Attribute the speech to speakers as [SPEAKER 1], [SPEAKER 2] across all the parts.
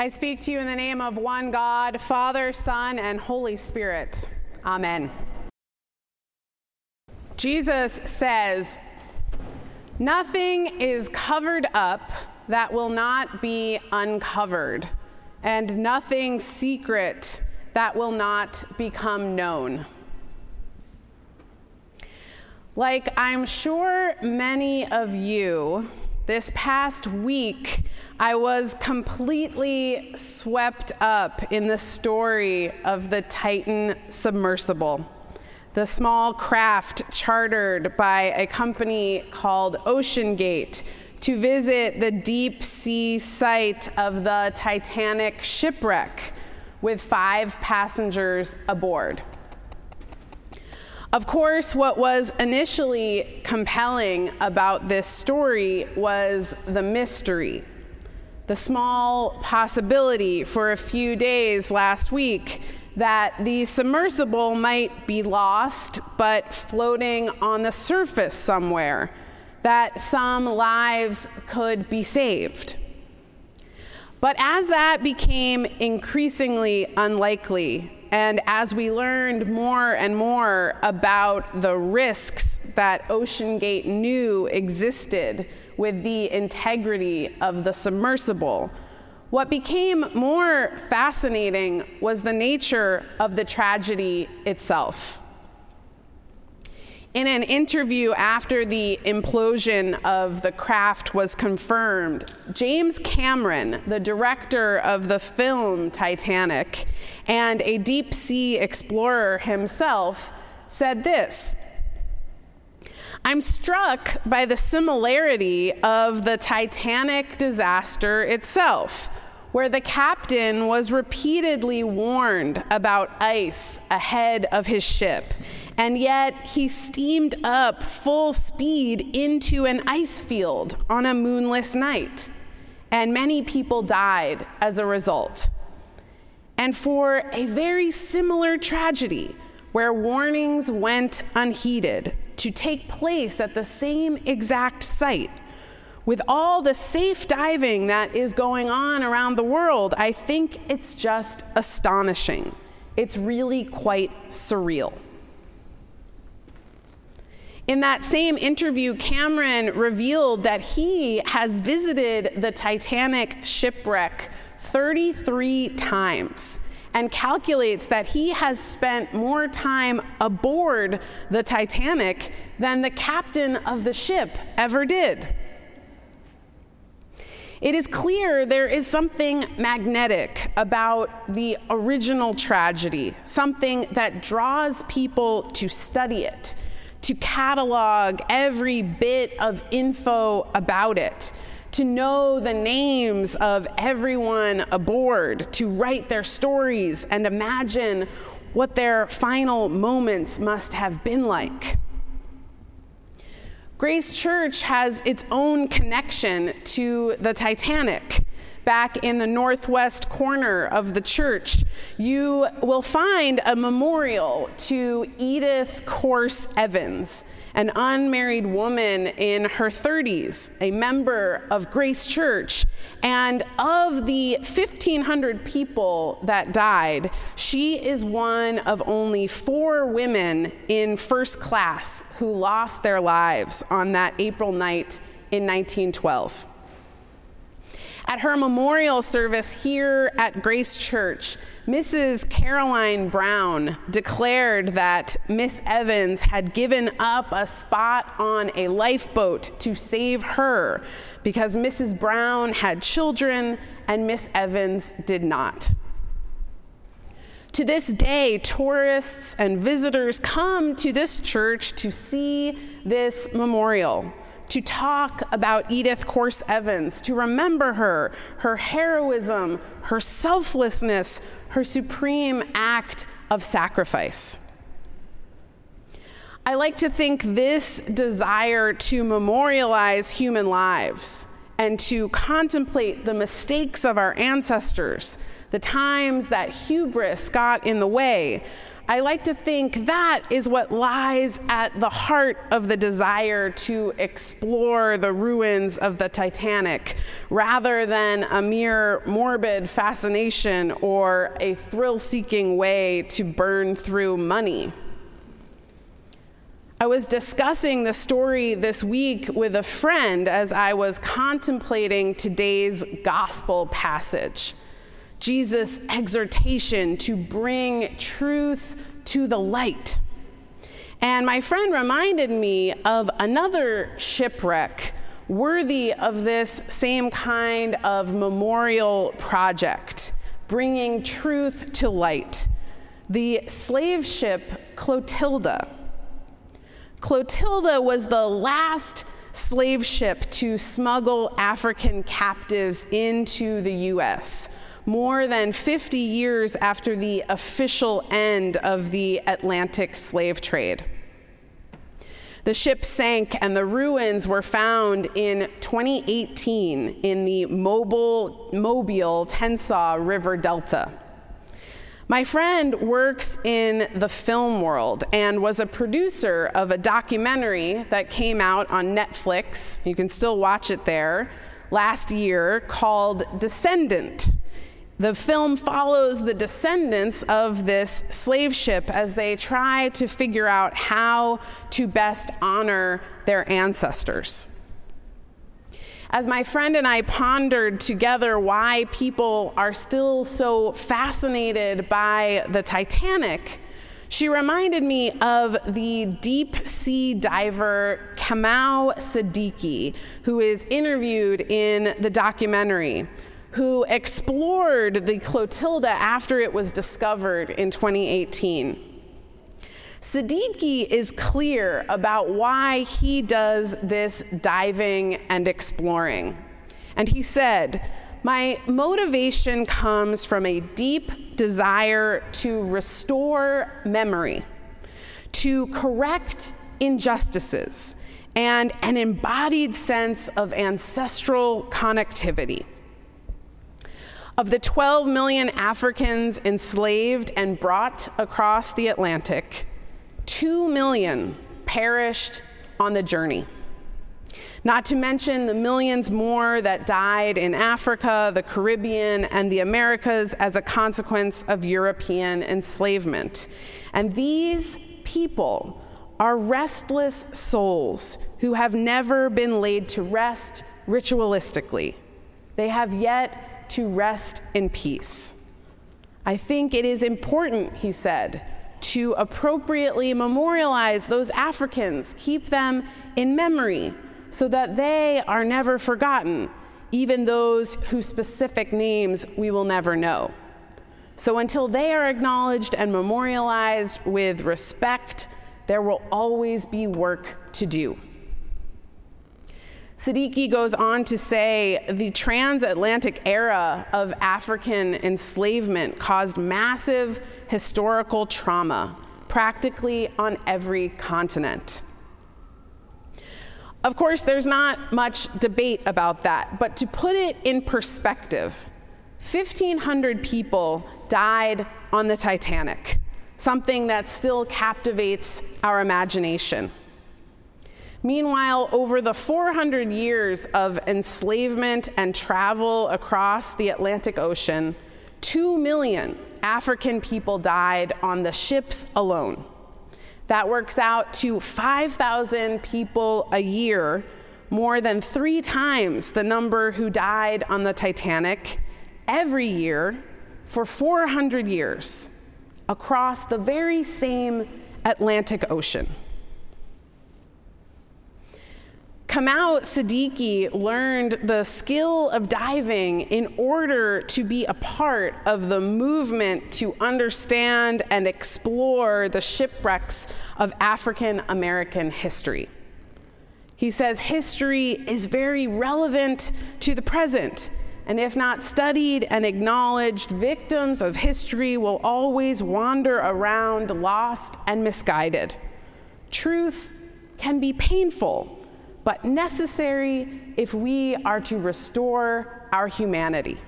[SPEAKER 1] I speak to you in the name of one God, Father, Son, and Holy Spirit. Amen. Jesus says, Nothing is covered up that will not be uncovered, and nothing secret that will not become known. Like I'm sure many of you, this past week, I was completely swept up in the story of the Titan submersible, the small craft chartered by a company called OceanGate to visit the deep sea site of the Titanic shipwreck with five passengers aboard. Of course, what was initially compelling about this story was the mystery, the small possibility for a few days last week that the submersible might be lost but floating on the surface somewhere, that some lives could be saved. But as that became increasingly unlikely, and as we learned more and more about the risks that OceanGate knew existed with the integrity of the submersible, what became more fascinating was the nature of the tragedy itself. In an interview after the implosion of the craft was confirmed, James Cameron, the director of the film Titanic and a deep sea explorer himself, said this. I'm struck by the similarity of the Titanic disaster itself, where the captain was repeatedly warned about ice ahead of his ship and yet he steamed up full speed into an ice field on a moonless night. And many people died as a result. And for a very similar tragedy, where warnings went unheeded to take place at the same exact site, with all the safe diving that is going on around the world, I think it's just astonishing. It's really quite surreal. In that same interview, Cameron revealed that he has visited the Titanic shipwreck 33 times and calculates that he has spent more time aboard the Titanic than the captain of the ship ever did. It is clear there is something magnetic about the original tragedy, something that draws people to study it to catalog every bit of info about it, to know the names of everyone aboard, to write their stories and imagine what their final moments must have been like. Grace Church has its own connection to the Titanic back in the northwest corner of the church, you will find a memorial to Edith Corse Evans, an unmarried woman in her 30s, a member of Grace Church. And of the 1,500 people that died, she is one of only four women in first class who lost their lives on that April night in 1912. At her memorial service here at Grace Church, Mrs. Caroline Brown declared that Miss Evans had given up a spot on a lifeboat to save her because Mrs. Brown had children and Miss Evans did not. To this day, tourists and visitors come to this church to see this memorial to talk about Edith Corse Evans, to remember her, her heroism, her selflessness, her supreme act of sacrifice. I like to think this desire to memorialize human lives and to contemplate the mistakes of our ancestors, the times that hubris got in the way, I like to think that is what lies at the heart of the desire to explore the ruins of the Titanic rather than a mere morbid fascination or a thrill seeking way to burn through money. I was discussing the story this week with a friend as I was contemplating today's gospel passage. Jesus' exhortation to bring truth to the light. And my friend reminded me of another shipwreck worthy of this same kind of memorial project, bringing truth to light the slave ship Clotilda. Clotilda was the last slave ship to smuggle African captives into the U.S more than 50 years after the official end of the Atlantic slave trade. The ship sank and the ruins were found in 2018 in the Mobile, Mobile Tensaw River Delta. My friend works in the film world and was a producer of a documentary that came out on Netflix. You can still watch it there last year called Descendant. The film follows the descendants of this slave ship as they try to figure out how to best honor their ancestors. As my friend and I pondered together why people are still so fascinated by the Titanic, she reminded me of the deep sea diver Kamau Sadiki, who is interviewed in the documentary who explored the Clotilda after it was discovered in 2018. Sadiki is clear about why he does this diving and exploring. And he said, My motivation comes from a deep desire to restore memory, to correct injustices, and an embodied sense of ancestral connectivity. Of the 12 million Africans enslaved and brought across the Atlantic, 2 million perished on the journey. Not to mention the millions more that died in Africa, the Caribbean, and the Americas as a consequence of European enslavement. And these people are restless souls who have never been laid to rest ritualistically. They have yet to rest in peace. I think it is important, he said, to appropriately memorialize those Africans, keep them in memory, so that they are never forgotten, even those whose specific names we will never know. So until they are acknowledged and memorialized with respect, there will always be work to do. Sadiki goes on to say the transatlantic era of African enslavement caused massive historical trauma, practically on every continent. Of course, there's not much debate about that, but to put it in perspective, 1,500 people died on the Titanic, something that still captivates our imagination. Meanwhile, over the 400 years of enslavement and travel across the Atlantic Ocean, 2 million African people died on the ships alone. That works out to 5,000 people a year, more than three times the number who died on the Titanic every year for 400 years across the very same Atlantic Ocean. Kamau Sadiki learned the skill of diving in order to be a part of the movement to understand and explore the shipwrecks of African American history. He says history is very relevant to the present, and if not studied and acknowledged, victims of history will always wander around lost and misguided. Truth can be painful but necessary if we are to restore our humanity.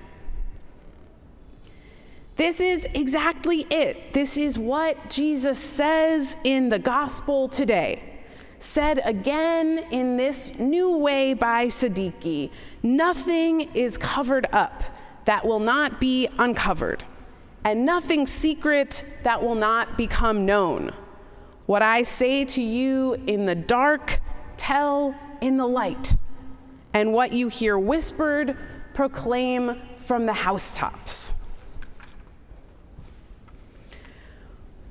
[SPEAKER 1] This is exactly it. This is what Jesus says in the gospel today. Said again in this new way by Sadiki nothing is covered up that will not be uncovered, and nothing secret that will not become known. What I say to you in the dark, tell in the light, and what you hear whispered, proclaim from the housetops.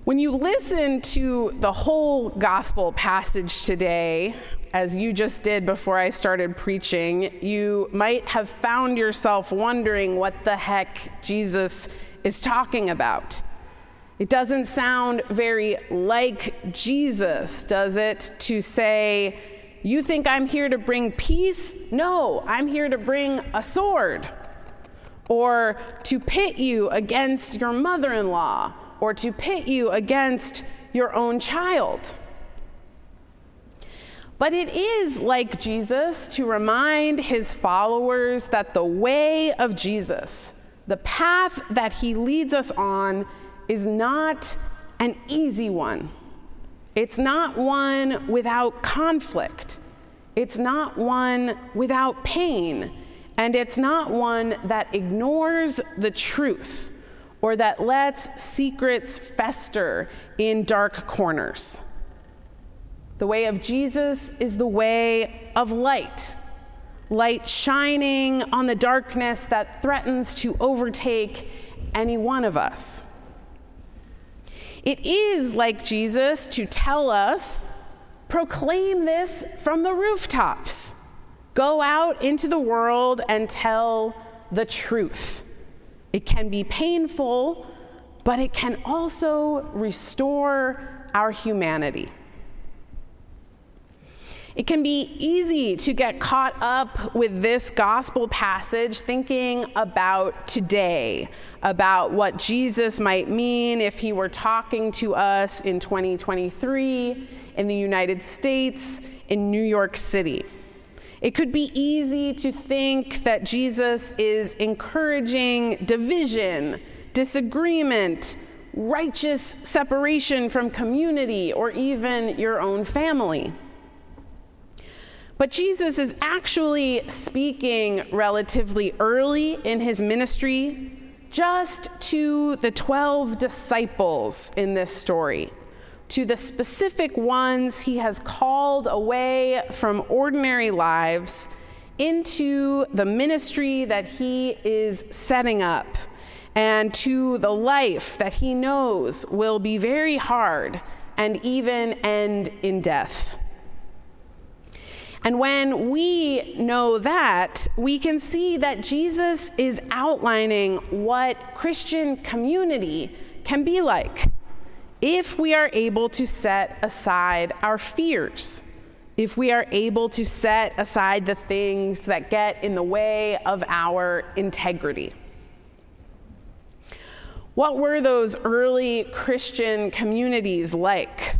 [SPEAKER 1] When you listen to the whole gospel passage today, as you just did before I started preaching, you might have found yourself wondering what the heck Jesus is talking about. It doesn't sound very like Jesus, does it, to say, You think I'm here to bring peace? No, I'm here to bring a sword. Or to pit you against your mother in law or to pit you against your own child. But it is like Jesus to remind his followers that the way of Jesus, the path that he leads us on, is not an easy one. It's not one without conflict. It's not one without pain. And it's not one that ignores the truth or that lets secrets fester in dark corners. The way of Jesus is the way of light, light shining on the darkness that threatens to overtake any one of us. It is like Jesus to tell us proclaim this from the rooftops. Go out into the world and tell the truth. It can be painful, but it can also restore our humanity. It can be easy to get caught up with this gospel passage thinking about today, about what Jesus might mean if he were talking to us in 2023 in the United States, in New York City. It could be easy to think that Jesus is encouraging division, disagreement, righteous separation from community, or even your own family. But Jesus is actually speaking relatively early in his ministry just to the 12 disciples in this story to the specific ones he has called away from ordinary lives into the ministry that he is setting up and to the life that he knows will be very hard and even end in death. And when we know that, we can see that Jesus is outlining what Christian community can be like if we are able to set aside our fears, if we are able to set aside the things that get in the way of our integrity. What were those early Christian communities like?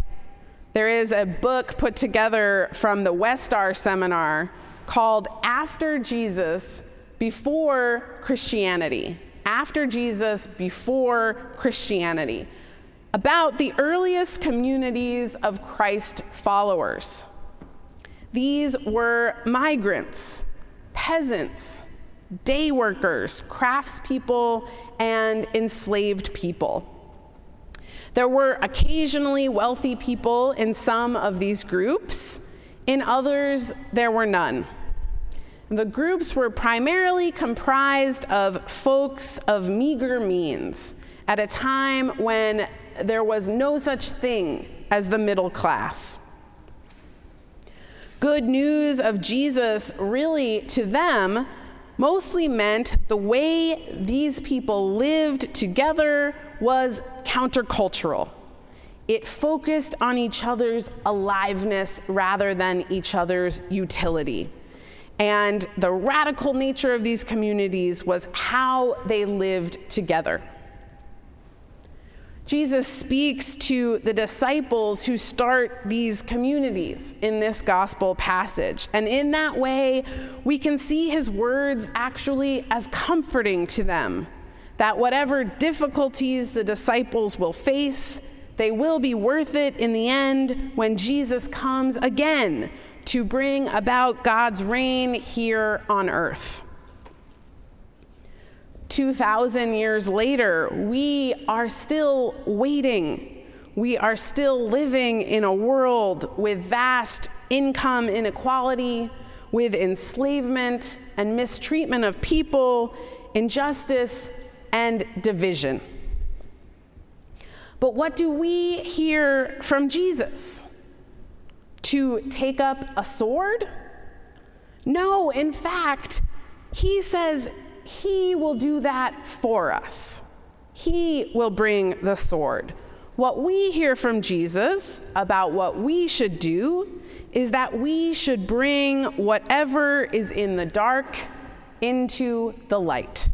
[SPEAKER 1] There is a book put together from the Westar seminar called After Jesus, Before Christianity. After Jesus, Before Christianity about the earliest communities of Christ followers. These were migrants, peasants, day workers, craftspeople, and enslaved people. There were occasionally wealthy people in some of these groups, in others, there were none. The groups were primarily comprised of folks of meager means at a time when there was no such thing as the middle class. Good news of Jesus really to them mostly meant the way these people lived together was countercultural. It focused on each other's aliveness rather than each other's utility. And the radical nature of these communities was how they lived together. Jesus speaks to the disciples who start these communities in this gospel passage. And in that way, we can see his words actually as comforting to them. That whatever difficulties the disciples will face, they will be worth it in the end when Jesus comes again to bring about God's reign here on earth. 2,000 years later, we are still waiting. We are still living in a world with vast income inequality, with enslavement and mistreatment of people, injustice, and division. But what do we hear from Jesus? To take up a sword? No, in fact, he says he will do that for us. He will bring the sword. What we hear from Jesus about what we should do is that we should bring whatever is in the dark into the light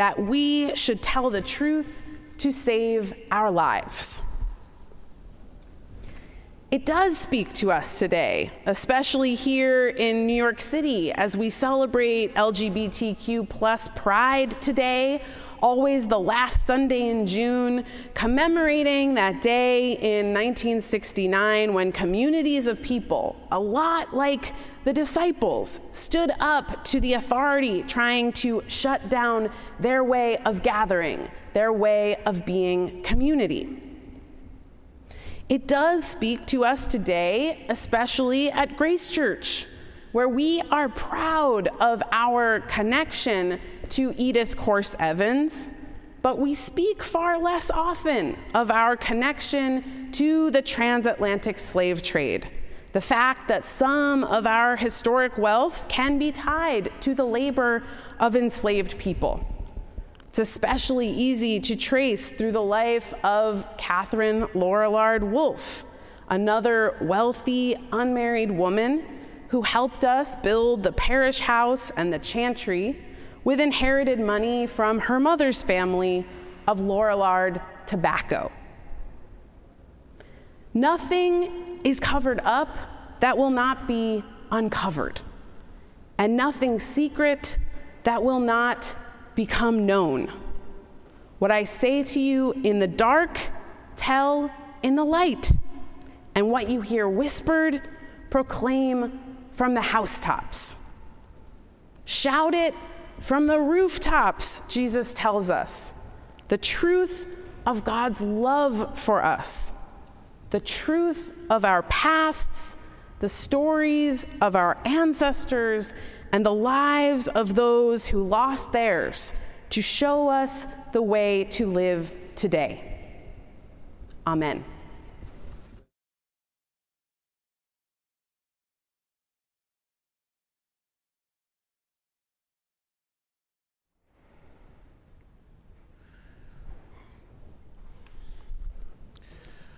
[SPEAKER 1] that we should tell the truth to save our lives. It does speak to us today, especially here in New York City as we celebrate LGBTQ plus pride today always the last Sunday in June, commemorating that day in 1969 when communities of people, a lot like the disciples, stood up to the authority trying to shut down their way of gathering, their way of being community. It does speak to us today, especially at Grace Church, where we are proud of our connection to Edith Corse Evans, but we speak far less often of our connection to the transatlantic slave trade. The fact that some of our historic wealth can be tied to the labor of enslaved people. It's especially easy to trace through the life of Catherine Lorillard Wolfe, another wealthy, unmarried woman who helped us build the parish house and the chantry with inherited money from her mother's family of Lorillard tobacco. Nothing is covered up that will not be uncovered, and nothing secret that will not become known. What I say to you in the dark, tell in the light, and what you hear whispered, proclaim from the housetops. Shout it from the rooftops, Jesus tells us the truth of God's love for us, the truth of our pasts, the stories of our ancestors, and the lives of those who lost theirs to show us the way to live today. Amen.